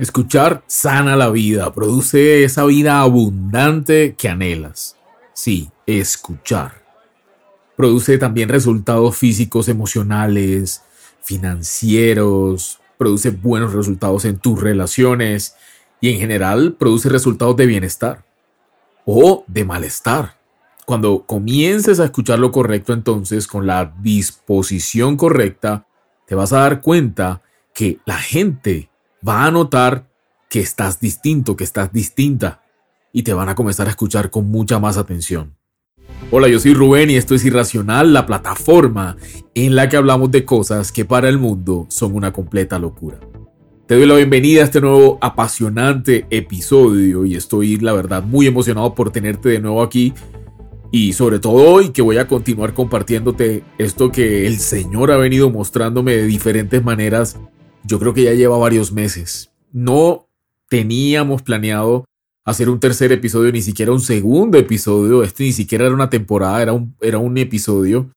Escuchar sana la vida, produce esa vida abundante que anhelas. Sí, escuchar. Produce también resultados físicos, emocionales, financieros, produce buenos resultados en tus relaciones y en general produce resultados de bienestar o de malestar. Cuando comiences a escuchar lo correcto entonces con la disposición correcta, te vas a dar cuenta que la gente va a notar que estás distinto, que estás distinta, y te van a comenzar a escuchar con mucha más atención. Hola, yo soy Rubén y esto es Irracional, la plataforma en la que hablamos de cosas que para el mundo son una completa locura. Te doy la bienvenida a este nuevo apasionante episodio y estoy la verdad muy emocionado por tenerte de nuevo aquí y sobre todo hoy que voy a continuar compartiéndote esto que el Señor ha venido mostrándome de diferentes maneras yo creo que ya lleva varios meses. No teníamos planeado hacer un tercer episodio, ni siquiera un segundo episodio. Este ni siquiera era una temporada, era un, era un episodio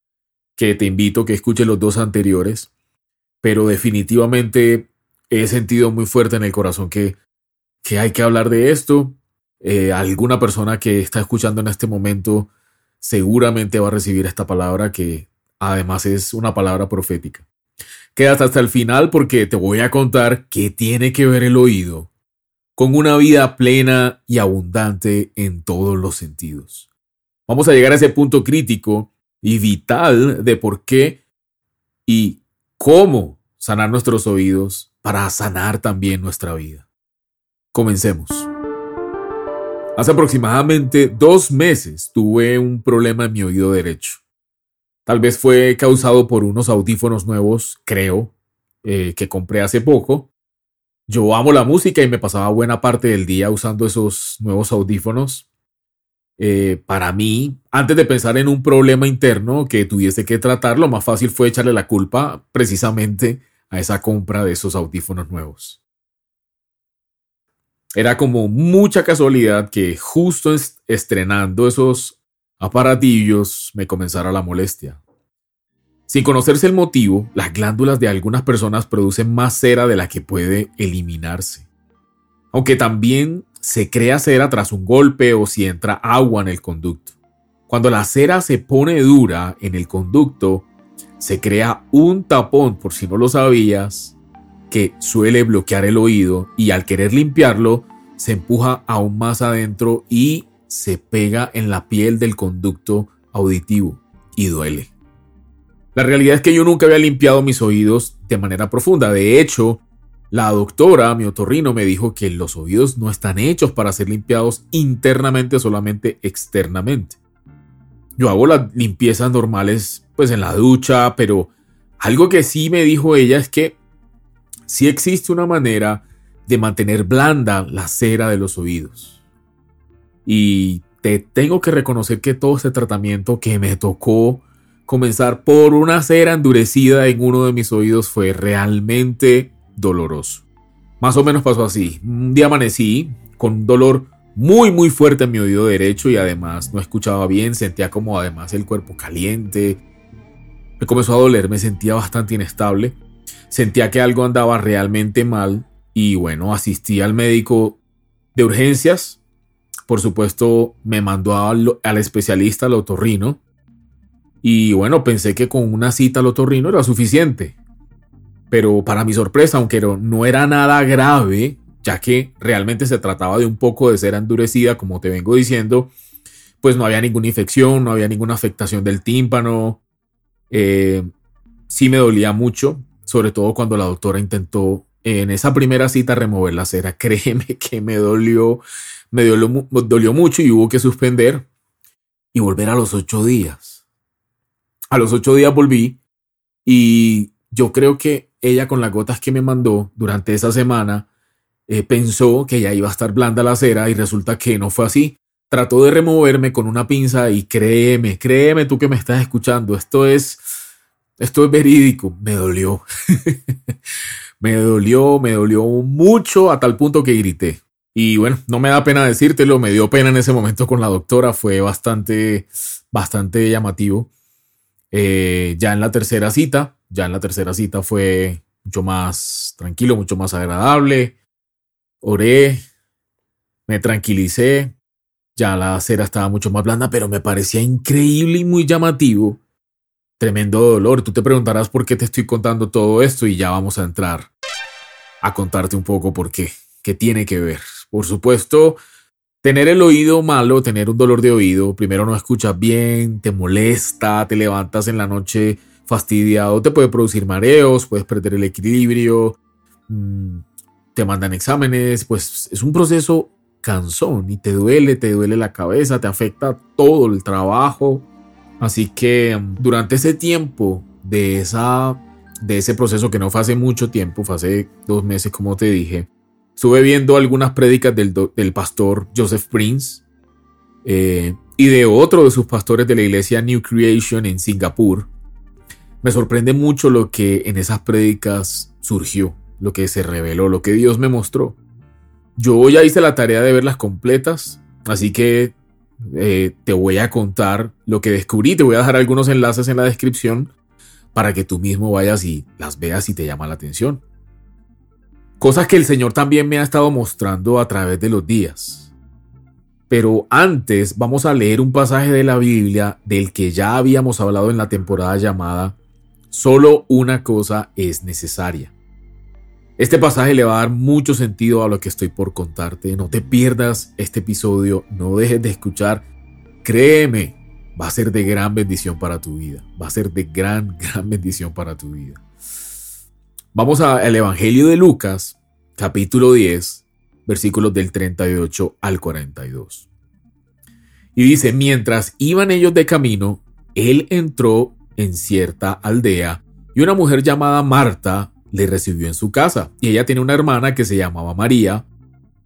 que te invito a que escuches los dos anteriores. Pero definitivamente he sentido muy fuerte en el corazón que, que hay que hablar de esto. Eh, alguna persona que está escuchando en este momento seguramente va a recibir esta palabra que además es una palabra profética. Quédate hasta el final porque te voy a contar qué tiene que ver el oído con una vida plena y abundante en todos los sentidos. Vamos a llegar a ese punto crítico y vital de por qué y cómo sanar nuestros oídos para sanar también nuestra vida. Comencemos. Hace aproximadamente dos meses tuve un problema en mi oído derecho. Tal vez fue causado por unos audífonos nuevos, creo, eh, que compré hace poco. Yo amo la música y me pasaba buena parte del día usando esos nuevos audífonos. Eh, para mí, antes de pensar en un problema interno que tuviese que tratar, lo más fácil fue echarle la culpa precisamente a esa compra de esos audífonos nuevos. Era como mucha casualidad que justo estrenando esos aparatillos me comenzara la molestia. Sin conocerse el motivo, las glándulas de algunas personas producen más cera de la que puede eliminarse. Aunque también se crea cera tras un golpe o si entra agua en el conducto. Cuando la cera se pone dura en el conducto, se crea un tapón, por si no lo sabías, que suele bloquear el oído y al querer limpiarlo, se empuja aún más adentro y se pega en la piel del conducto auditivo y duele. La realidad es que yo nunca había limpiado mis oídos de manera profunda. De hecho, la doctora, mi otorrino, me dijo que los oídos no están hechos para ser limpiados internamente, solamente externamente. Yo hago las limpiezas normales pues en la ducha, pero algo que sí me dijo ella es que sí existe una manera de mantener blanda la cera de los oídos. Y te tengo que reconocer que todo este tratamiento que me tocó comenzar por una cera endurecida en uno de mis oídos fue realmente doloroso. Más o menos pasó así. Un día amanecí con un dolor muy muy fuerte en mi oído derecho y además no escuchaba bien, sentía como además el cuerpo caliente. Me comenzó a doler, me sentía bastante inestable. Sentía que algo andaba realmente mal y bueno, asistí al médico de urgencias por supuesto, me mandó al, especialista, al otorrino. Y bueno, pensé que con una cita al otorrino era suficiente. Pero para mi sorpresa, aunque no era nada grave, ya que realmente se trataba de un poco de cera endurecida, como te vengo diciendo, pues no había ninguna infección, no había ninguna afectación del tímpano. Eh, sí me dolía mucho, sobre todo cuando la doctora intentó en esa primera cita remover la cera. Créeme que me dolió me dolió, mucho y hubo que suspender y volver a los ocho días. A los ocho días volví y yo creo que ella con las gotas que me mandó durante esa semana eh, pensó que ya iba a estar blanda la cera y resulta que no fue así. Trató de removerme con una pinza y créeme, créeme tú que me estás escuchando, esto es, esto es verídico, me dolió. me dolió, me dolió mucho a tal punto que grité. Y bueno, no me da pena decírtelo, me dio pena en ese momento con la doctora, fue bastante, bastante llamativo. Eh, ya en la tercera cita, ya en la tercera cita fue mucho más tranquilo, mucho más agradable. oré, me tranquilicé, ya la acera estaba mucho más blanda, pero me parecía increíble y muy llamativo. Tremendo dolor. Tú te preguntarás por qué te estoy contando todo esto y ya vamos a entrar a contarte un poco por qué, qué tiene que ver. Por supuesto, tener el oído malo, tener un dolor de oído, primero no escuchas bien, te molesta, te levantas en la noche fastidiado, te puede producir mareos, puedes perder el equilibrio, mm, te mandan exámenes, pues es un proceso cansón y te duele, te duele la cabeza, te afecta todo el trabajo. Así que mm, durante ese tiempo de esa de ese proceso que no fue hace mucho tiempo, fue hace dos meses como te dije, estuve viendo algunas prédicas del, pastor Joseph Prince eh, y de otro de sus pastores de la iglesia New Creation en Singapur. Me sorprende mucho lo que en esas prédicas surgió, lo que se reveló, lo que Dios me mostró. Yo ya hice la tarea de verlas completas, así que eh, te voy a contar lo que descubrí, te voy a dejar algunos enlaces en la descripción para que tú mismo vayas y las veas y te llama la atención. Cosas que el Señor también me ha estado mostrando a través de los días. Pero antes vamos a leer un pasaje de la Biblia del que ya habíamos hablado en la temporada llamada Solo una cosa es necesaria. Este pasaje le va a dar mucho sentido a lo que estoy por contarte. No te pierdas este episodio, no dejes de escuchar. Créeme, va a ser de gran bendición para tu vida. Va a ser de gran, gran bendición para tu vida. Vamos al Evangelio de Lucas, capítulo 10, versículos del 38 al 42. Y dice, mientras iban ellos de camino, él entró en cierta aldea y una mujer llamada Marta le recibió en su casa. Y ella tiene una hermana que se llamaba María,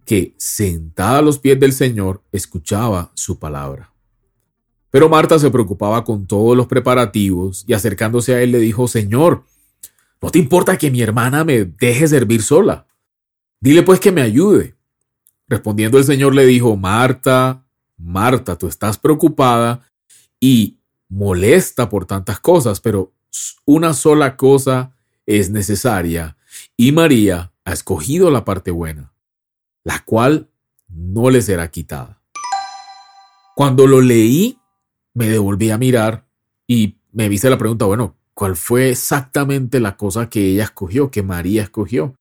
que sentada a los pies del Señor escuchaba su palabra. Pero Marta se preocupaba con todos los preparativos y acercándose a él le dijo, Señor, ¿no te importa que mi hermana me deje servir sola? Dile pues que me ayude. Respondiendo el Señor le dijo, Marta, Marta, tú estás preocupada y molesta por tantas cosas, pero una sola cosa es necesaria y María ha escogido la parte buena, la cual no le será quitada. Cuando lo leí, me devolví a mirar y me viste la pregunta, bueno, ¿cuál fue exactamente la cosa que ella escogió, que María escogió?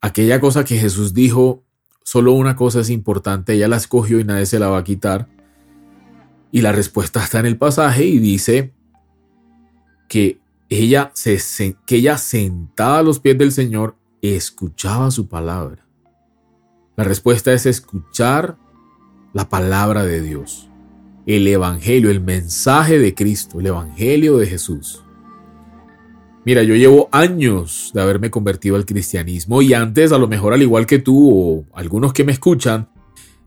Aquella cosa que Jesús dijo, solo una cosa es importante, ella la escogió y nadie se la va a quitar. Y la respuesta está en el pasaje y dice que ella, se, que ella sentada a los pies del Señor escuchaba su palabra. La respuesta es escuchar la palabra de Dios el Evangelio, el mensaje de Cristo, el Evangelio de Jesús. Mira, yo llevo años de haberme convertido al cristianismo y antes, a lo mejor al igual que tú o algunos que me escuchan,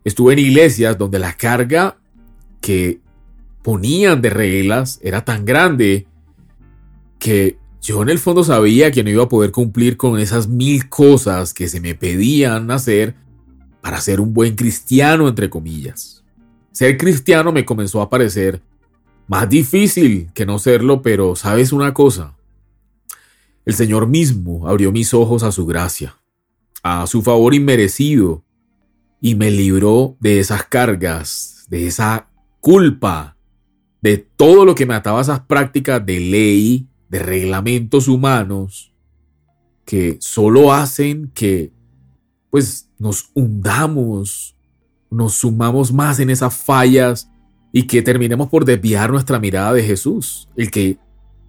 estuve en iglesias donde la carga que ponían de reglas era tan grande que yo en el fondo sabía que no iba a poder cumplir con esas mil cosas que se me pedían hacer para ser un buen cristiano, entre comillas. Ser cristiano me comenzó a parecer más difícil que no serlo, pero sabes una cosa, el Señor mismo abrió mis ojos a su gracia, a su favor inmerecido, y me libró de esas cargas, de esa culpa, de todo lo que me ataba a esas prácticas de ley, de reglamentos humanos, que solo hacen que pues nos hundamos nos sumamos más en esas fallas y que terminemos por desviar nuestra mirada de Jesús, el que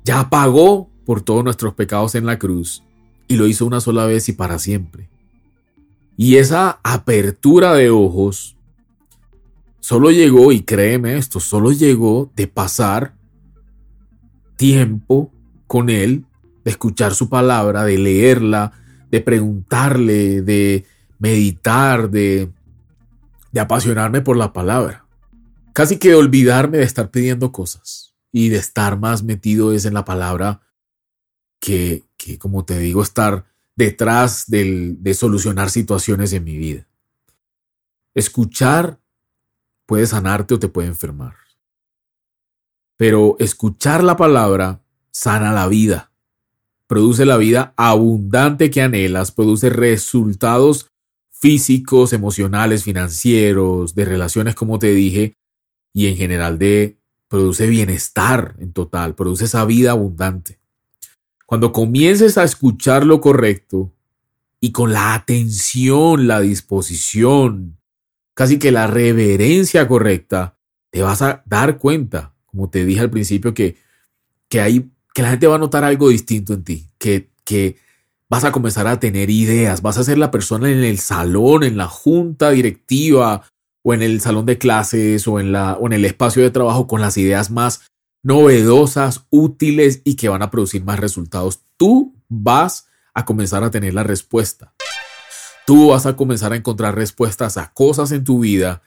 ya pagó por todos nuestros pecados en la cruz y lo hizo una sola vez y para siempre. Y esa apertura de ojos solo llegó, y créeme esto, solo llegó de pasar tiempo con Él, de escuchar su palabra, de leerla, de preguntarle, de meditar, de de apasionarme por la palabra. Casi que olvidarme de estar pidiendo cosas y de estar más metido es en la palabra que, que como te digo, estar detrás de solucionar situaciones en mi vida. Escuchar puede sanarte o te puede enfermar. Pero escuchar la palabra sana la vida. produce la vida abundante que anhelas, produce resultados físicos, emocionales, financieros, de relaciones, como te dije, y en general de produce bienestar en total, produce esa vida abundante. Cuando comiences a escuchar lo correcto y con la atención, la disposición, casi que la reverencia correcta, te vas a dar cuenta, como te dije al principio, que, que, hay, que la gente va a notar algo distinto en ti, que, que vas a comenzar a tener ideas, vas a ser la persona en el salón, en la junta directiva o en el salón de clases o en, la, o en el espacio de trabajo con las ideas más novedosas, útiles y que van a producir más resultados. Tú vas a comenzar a tener la respuesta. Tú vas a comenzar a encontrar respuestas a cosas en tu vida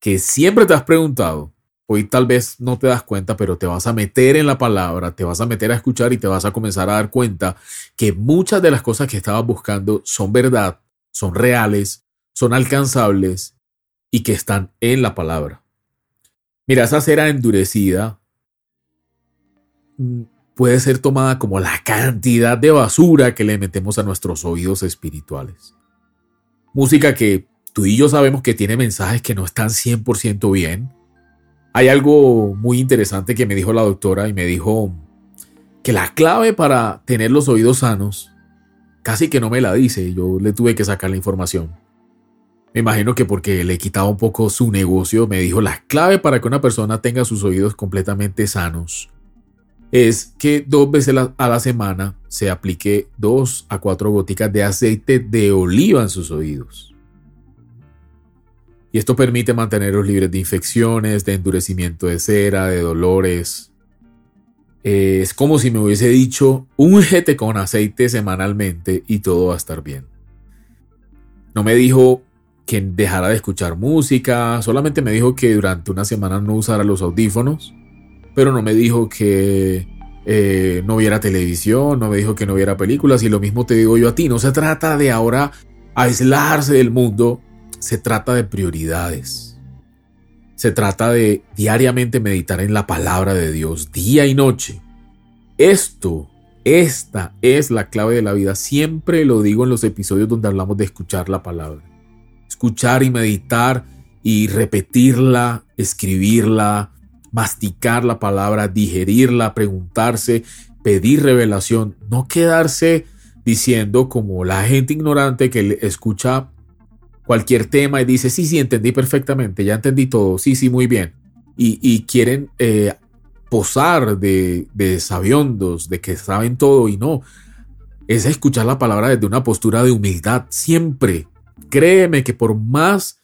que siempre te has preguntado. Hoy tal vez no te das cuenta, pero te vas a meter en la palabra, te vas a meter a escuchar y te vas a comenzar a dar cuenta que muchas de las cosas que estabas buscando son verdad, son reales, son alcanzables y que están en la palabra. Mira, esa cera endurecida mm, puede ser tomada como la cantidad de basura que le metemos a nuestros oídos espirituales. Música que tú y yo sabemos que tiene mensajes que no están 100% bien. Hay algo muy interesante que me dijo la doctora y me dijo que la clave para tener los oídos sanos casi que no me la dice, yo le tuve que sacar la información. Me imagino que porque le quitaba un poco su negocio, me dijo la clave para que una persona tenga sus oídos completamente sanos es que dos veces a la semana se aplique dos a cuatro goticas de aceite de oliva en sus oídos. Y esto permite mantenerlos libres de infecciones, de endurecimiento de cera, de dolores. Es como si me hubiese dicho, úngete con aceite semanalmente y todo va a estar bien. No me dijo que dejara de escuchar música, solamente me dijo que durante una semana no usara los audífonos pero no me dijo que eh, no viera televisión, no me dijo que no viera películas y lo mismo te digo yo a ti, no se trata de ahora aislarse del mundo, se trata de prioridades. Se trata de diariamente meditar en la palabra de Dios, día y noche. Esto, esta es la clave de la vida. Siempre lo digo en los episodios donde hablamos de escuchar la palabra. Escuchar y meditar y repetirla, escribirla, masticar la palabra, digerirla, preguntarse, pedir revelación, no quedarse diciendo como la gente ignorante que escucha cualquier tema y dice, sí, sí, entendí perfectamente, ya entendí todo, sí, sí, muy bien. Y, quieren eh, posar de, de sabiondos, de que saben todo y no. Es escuchar la palabra desde una postura de humildad, siempre. Créeme que por más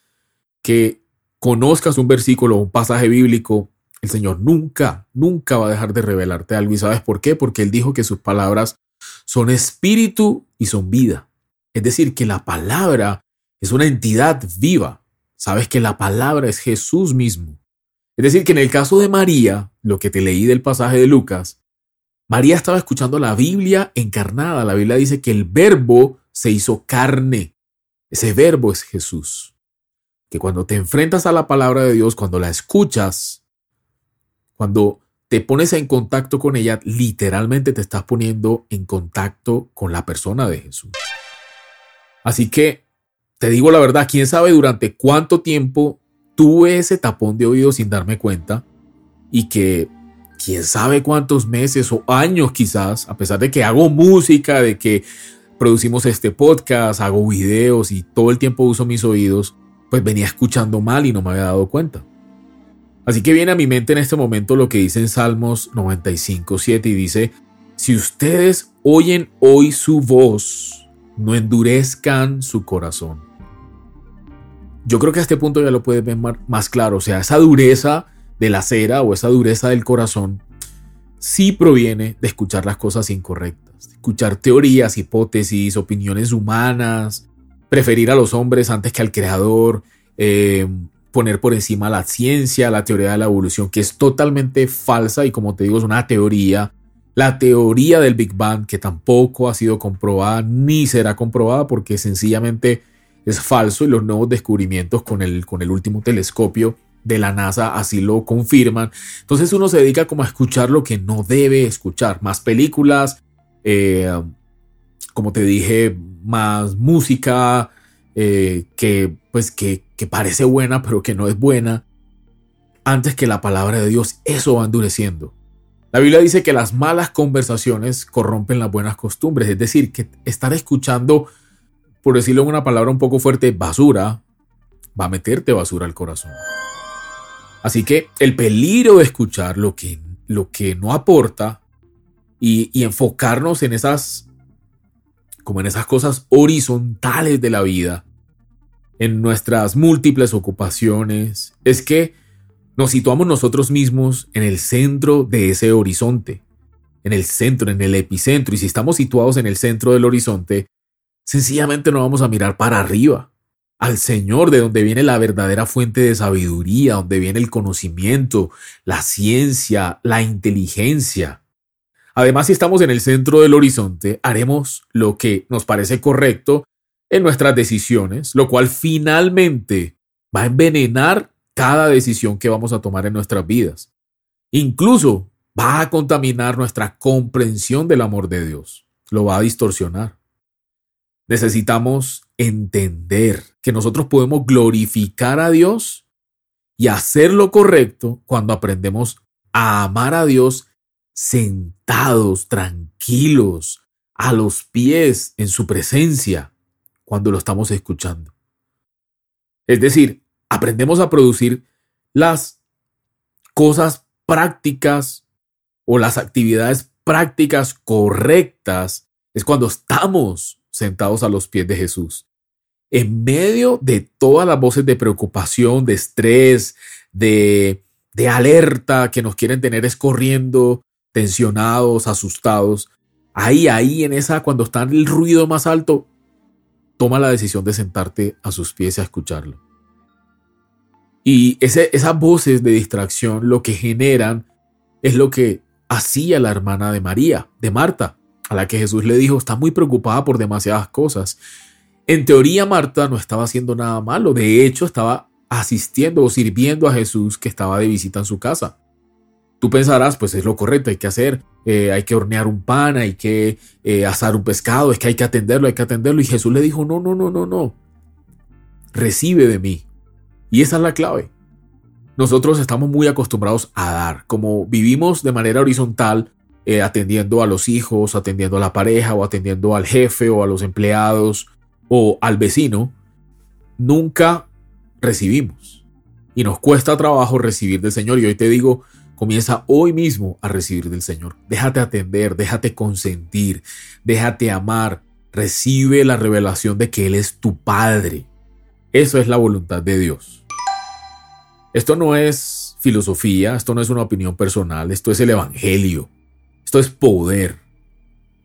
que conozcas un versículo o un pasaje bíblico, el Señor nunca, nunca va a dejar de revelarte algo. ¿Y sabes por qué? Porque Él dijo que sus palabras son espíritu y son vida. Es decir, que la palabra es una entidad viva. Sabes que la palabra es Jesús mismo. Es decir, que en el caso de María, lo que te leí del pasaje de Lucas, María estaba escuchando la Biblia encarnada. La Biblia dice que el verbo se hizo carne. Ese verbo es Jesús. Que cuando te enfrentas a la palabra de Dios, cuando la escuchas, cuando te pones en contacto con ella, literalmente te estás poniendo en contacto con la persona de Jesús. Así que, te digo la verdad, quién sabe durante cuánto tiempo tuve ese tapón de oído sin darme cuenta y que quién sabe cuántos meses o años quizás, a pesar de que hago música, de que producimos este podcast, hago videos y todo el tiempo uso mis oídos, pues venía escuchando mal y no me había dado cuenta. Así que viene a mi mente en este momento lo que dice en Salmos 95, 7 y dice, si ustedes oyen hoy su voz, no endurezcan su corazón. Yo creo que a este punto ya lo puedes ver más claro, o sea, esa dureza de la cera o esa dureza del corazón sí proviene de escuchar las cosas incorrectas, escuchar teorías, hipótesis, opiniones humanas, preferir a los hombres antes que al creador, eh, poner por encima la ciencia, la teoría de la evolución, que es totalmente falsa y como te digo es una teoría. La teoría del Big Bang, que tampoco ha sido comprobada ni será comprobada porque sencillamente es falso y los nuevos descubrimientos con el, con el último telescopio de la NASA así lo confirman. Entonces uno se dedica como a escuchar lo que no debe escuchar. Más películas, eh, como te dije, más música eh, que, pues, que, que parece buena, pero que no es buena, antes que la palabra de Dios, eso va endureciendo. La Biblia dice que las malas conversaciones corrompen las buenas costumbres, es decir, que estar escuchando, por decirlo en una palabra un poco fuerte, basura, va a meterte basura al corazón. Así que el peligro de escuchar lo que, lo que no aporta y, enfocarnos en esas, como en esas cosas horizontales de la vida, en nuestras múltiples ocupaciones, es que nos situamos nosotros mismos en el centro de ese horizonte, en el centro, en el epicentro, y si estamos situados en el centro del horizonte, sencillamente no vamos a mirar para arriba, al Señor, de donde viene la verdadera fuente de sabiduría, donde viene el conocimiento, la ciencia, la inteligencia. Además, si estamos en el centro del horizonte, haremos lo que nos parece correcto en nuestras decisiones, lo cual finalmente va a envenenar cada decisión que vamos a tomar en nuestras vidas. Incluso va a contaminar nuestra comprensión del amor de Dios. Lo va a distorsionar. Necesitamos entender que nosotros podemos glorificar a Dios y hacer lo correcto cuando aprendemos a amar a Dios sentados, tranquilos, a los pies, en su presencia, cuando lo estamos escuchando. Es decir, aprendemos a producir las cosas prácticas o las actividades prácticas correctas, es cuando estamos sentados a los pies de Jesús. En medio de todas las voces de preocupación, de estrés, de, de alerta que nos quieren tener escorriendo, tensionados, asustados, ahí, ahí en esa, cuando está el ruido más alto, toma la decisión de sentarte a sus pies y a escucharlo. Y esas voces de distracción lo que generan es lo que hacía la hermana de María, de Marta a la que Jesús le dijo, está muy preocupada por demasiadas cosas. En teoría, Marta no estaba haciendo nada malo, de hecho, estaba asistiendo o sirviendo a Jesús que estaba de visita en su casa. Tú pensarás, pues es lo correcto, hay que hacer, eh, hay que hornear un pan, hay que eh, asar un pescado, es que hay que atenderlo, hay que atenderlo. Y Jesús le dijo, no, no, no, no, no, recibe de mí. Y esa es la clave. Nosotros estamos muy acostumbrados a dar, como vivimos de manera horizontal, eh, atendiendo a los hijos, atendiendo a la pareja o atendiendo al jefe o a los empleados o al vecino, nunca recibimos. Y nos cuesta trabajo recibir del Señor. Y hoy te digo, comienza hoy mismo a recibir del Señor. Déjate atender, déjate consentir, déjate amar. Recibe la revelación de que Él es tu Padre. Eso es la voluntad de Dios. Esto no es filosofía, esto no es una opinión personal, esto es el Evangelio. Esto es poder.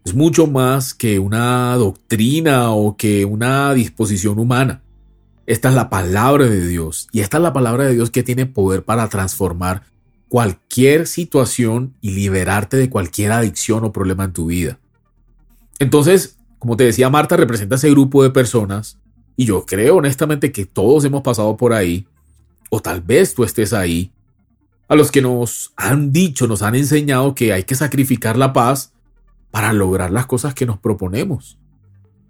Es mucho más que una doctrina o que una disposición humana. Esta es la palabra de Dios y esta es la palabra de Dios que tiene poder para transformar cualquier situación y liberarte de cualquier adicción o problema en tu vida. Entonces, como te decía Marta, representa ese grupo de personas y yo creo honestamente que todos hemos pasado por ahí, o tal vez tú estés ahí, a los que nos han dicho, nos han enseñado que hay que sacrificar la paz para lograr las cosas que nos proponemos.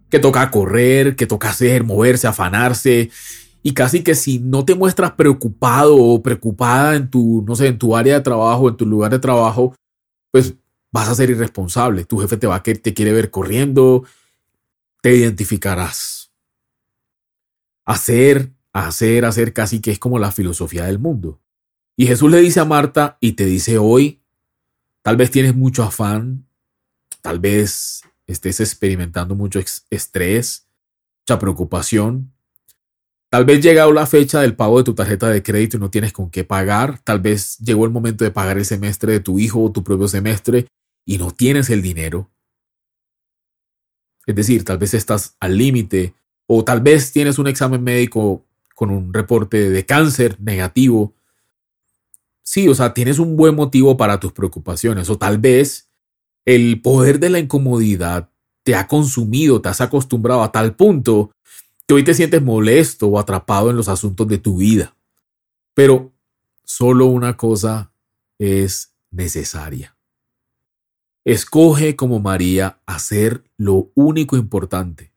Que toca correr, que toca hacer, moverse, afanarse. Y casi que si no te muestras preocupado o preocupada en tu, no sé, en tu área de trabajo, en tu lugar de trabajo, pues vas a ser irresponsable. Tu jefe te va a que te quiere ver corriendo, te identificarás. Hacer, hacer, hacer casi que es como la filosofía del mundo. Y Jesús le dice a Marta y te dice hoy, tal vez tienes mucho afán, tal vez estés experimentando mucho estrés, mucha preocupación. Tal vez llegado la fecha del pago de tu tarjeta de crédito y no tienes con qué pagar. Tal vez llegó el momento de pagar el semestre de tu hijo o tu propio semestre y no tienes el dinero. Es decir, tal vez estás al límite o tal vez tienes un examen médico con un reporte de cáncer negativo Sí, o sea, tienes un buen motivo para tus preocupaciones o tal vez el poder de la incomodidad te ha consumido, te has acostumbrado a tal punto que hoy te sientes molesto o atrapado en los asuntos de tu vida. Pero solo una cosa es necesaria. Escoge como María hacer lo único importante.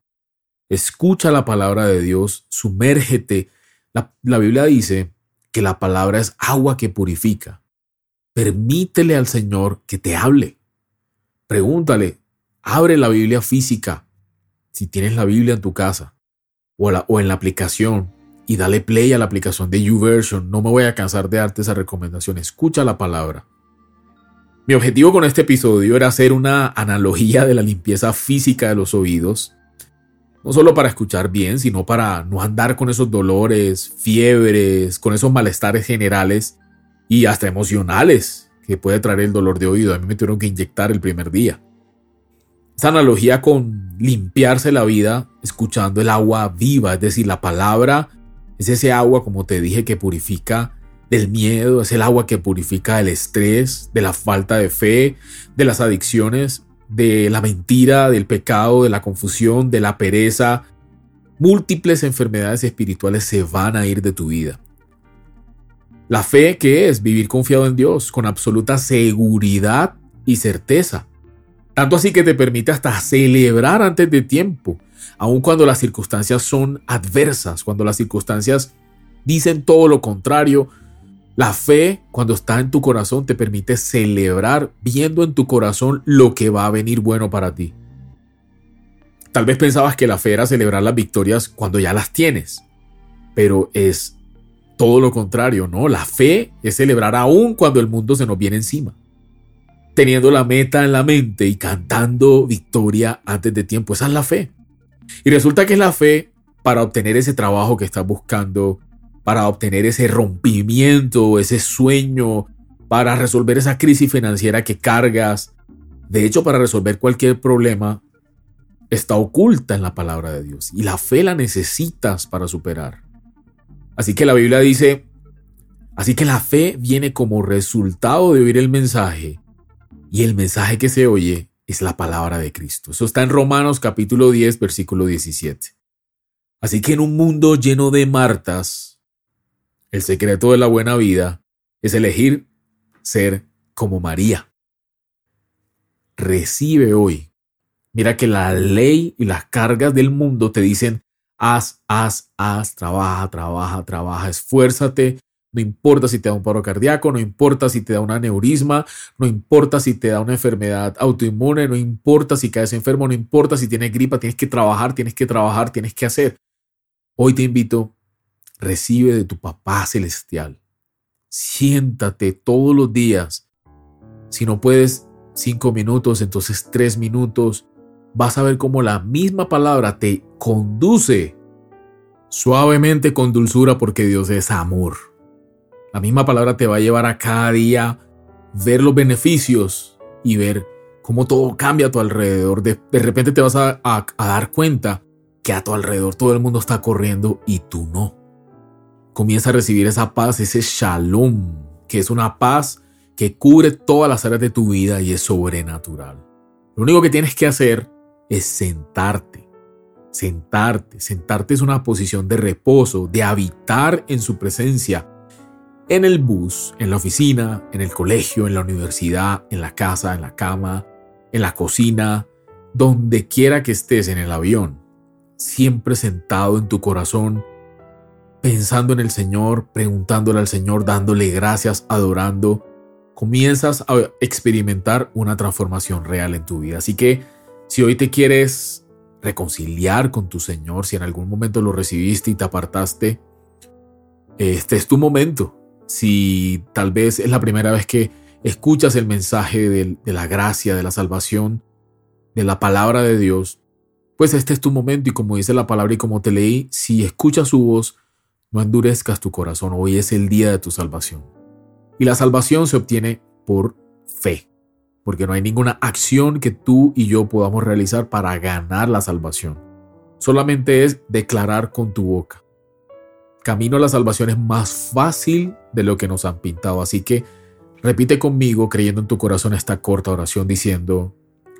Escucha la palabra de Dios, sumérgete. La, la, Biblia dice que la palabra es agua que purifica. Permítele al Señor que te hable. Pregúntale, abre la Biblia física, si tienes la Biblia en tu casa o, en la aplicación, y dale play a la aplicación de YouVersion. No me voy a cansar de darte esa recomendación. Escucha la palabra. Mi objetivo con este episodio era hacer una analogía de la limpieza física de los oídos. No solo para escuchar bien, sino para no andar con esos dolores, fiebres, con esos malestares generales y hasta emocionales que puede traer el dolor de oído. A mí me tuvieron que inyectar el primer día. Esa analogía con limpiarse la vida escuchando el agua viva, es decir, la palabra es ese agua, como te dije, que purifica del miedo, es el agua que purifica el estrés, de la falta de fe, de las adicciones, de la mentira, del pecado, de la confusión, de la pereza. Múltiples enfermedades espirituales se van a ir de tu vida. La fe que es vivir confiado en Dios con absoluta seguridad y certeza. Tanto así que te permite hasta celebrar antes de tiempo aun cuando las circunstancias son adversas, cuando las circunstancias dicen todo lo contrario. La fe, cuando está en tu corazón, te permite celebrar viendo en tu corazón lo que va a venir bueno para ti. Tal vez pensabas que la fe era celebrar las victorias cuando ya las tienes, pero es todo lo contrario, ¿no? La fe es celebrar aún cuando el mundo se nos viene encima. Teniendo la meta en la mente y cantando victoria antes de tiempo. Esa es la fe. Y resulta que es la fe para obtener ese trabajo que estás buscando, para obtener ese rompimiento, ese sueño, para resolver esa crisis financiera que cargas. De hecho, para resolver cualquier problema, está oculta en la palabra de Dios y la fe la necesitas para superar. Así que la Biblia dice, así que la fe viene como resultado de oír el mensaje y el mensaje que se oye es la palabra de Cristo. Eso está en Romanos capítulo 10, versículo 17. Así que en un mundo lleno de Martas, el secreto de la buena vida es elegir ser como María. Recibe hoy. Mira que la ley y las cargas del mundo te dicen, haz, haz, haz, trabaja, trabaja, trabaja, esfuérzate, no importa si te da un paro cardíaco, no importa si te da un aneurisma, no importa si te da una enfermedad autoinmune, no importa si caes enfermo, no importa si tienes gripa, tienes que trabajar, tienes que trabajar, tienes que hacer. Hoy te invito, recibe de tu papá celestial. Siéntate todos los días. Si no puedes cinco minutos, entonces tres minutos. Vas a ver cómo la misma palabra te conduce suavemente con dulzura porque Dios es amor. La misma palabra te va a llevar a cada día ver los beneficios y ver cómo todo cambia a tu alrededor. De, repente te vas a, a dar cuenta que a tu alrededor todo el mundo está corriendo y tú no. Comienza a recibir esa paz, ese shalom, que es una paz que cubre todas las áreas de tu vida y es sobrenatural. Lo único que tienes que hacer es sentarte. Sentarte. Sentarte es una posición de reposo, de habitar en su presencia en el bus, en la oficina, en el colegio, en la universidad, en la casa, en la cama, en la cocina, donde quiera que estés en el avión, siempre sentado en tu corazón, pensando en el Señor, preguntándole al Señor, dándole gracias, adorando, comienzas a experimentar una transformación real en tu vida. Así que si hoy te quieres reconciliar con tu Señor, si en algún momento lo recibiste y te apartaste, este es tu momento si tal vez es la primera vez que escuchas el mensaje de, la gracia, de la salvación, de la palabra de Dios, pues este es tu momento y como dice la palabra y como te leí, si escuchas su voz, no endurezcas tu corazón, hoy es el día de tu salvación. Y la salvación se obtiene por fe, porque no hay ninguna acción que tú y yo podamos realizar para ganar la salvación. Solamente es declarar con tu boca camino a la salvación es más fácil de lo que nos han pintado. Así que repite conmigo, creyendo en tu corazón esta corta oración, diciendo,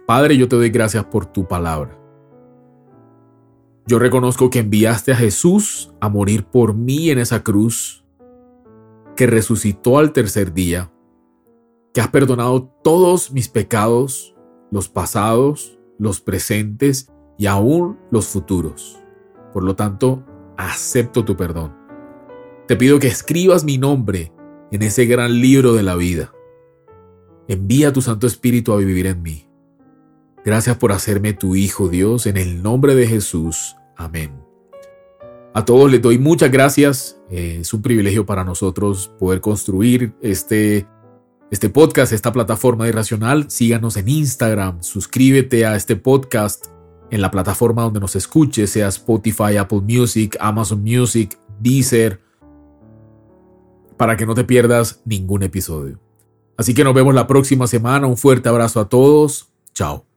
Padre, yo te doy gracias por tu palabra. Yo reconozco que enviaste a Jesús a morir por mí en esa cruz, que resucitó al tercer día, que has perdonado todos mis pecados los pasados, los presentes y aún los futuros. Por lo tanto, acepto tu perdón. Te pido que escribas mi nombre en ese gran libro de la vida. Envía tu Santo Espíritu a vivir en mí. Gracias por hacerme tu Hijo Dios, en el nombre de Jesús. Amén. A todos les doy muchas gracias. Eh, es un privilegio para nosotros poder construir este, este podcast, esta plataforma de Irracional. Síganos en Instagram, suscríbete a este podcast en la plataforma donde nos escuches, sea Spotify, Apple Music, Amazon Music, Deezer, para que no te pierdas ningún episodio. Así que nos vemos la próxima semana. Un fuerte abrazo a todos. Chao.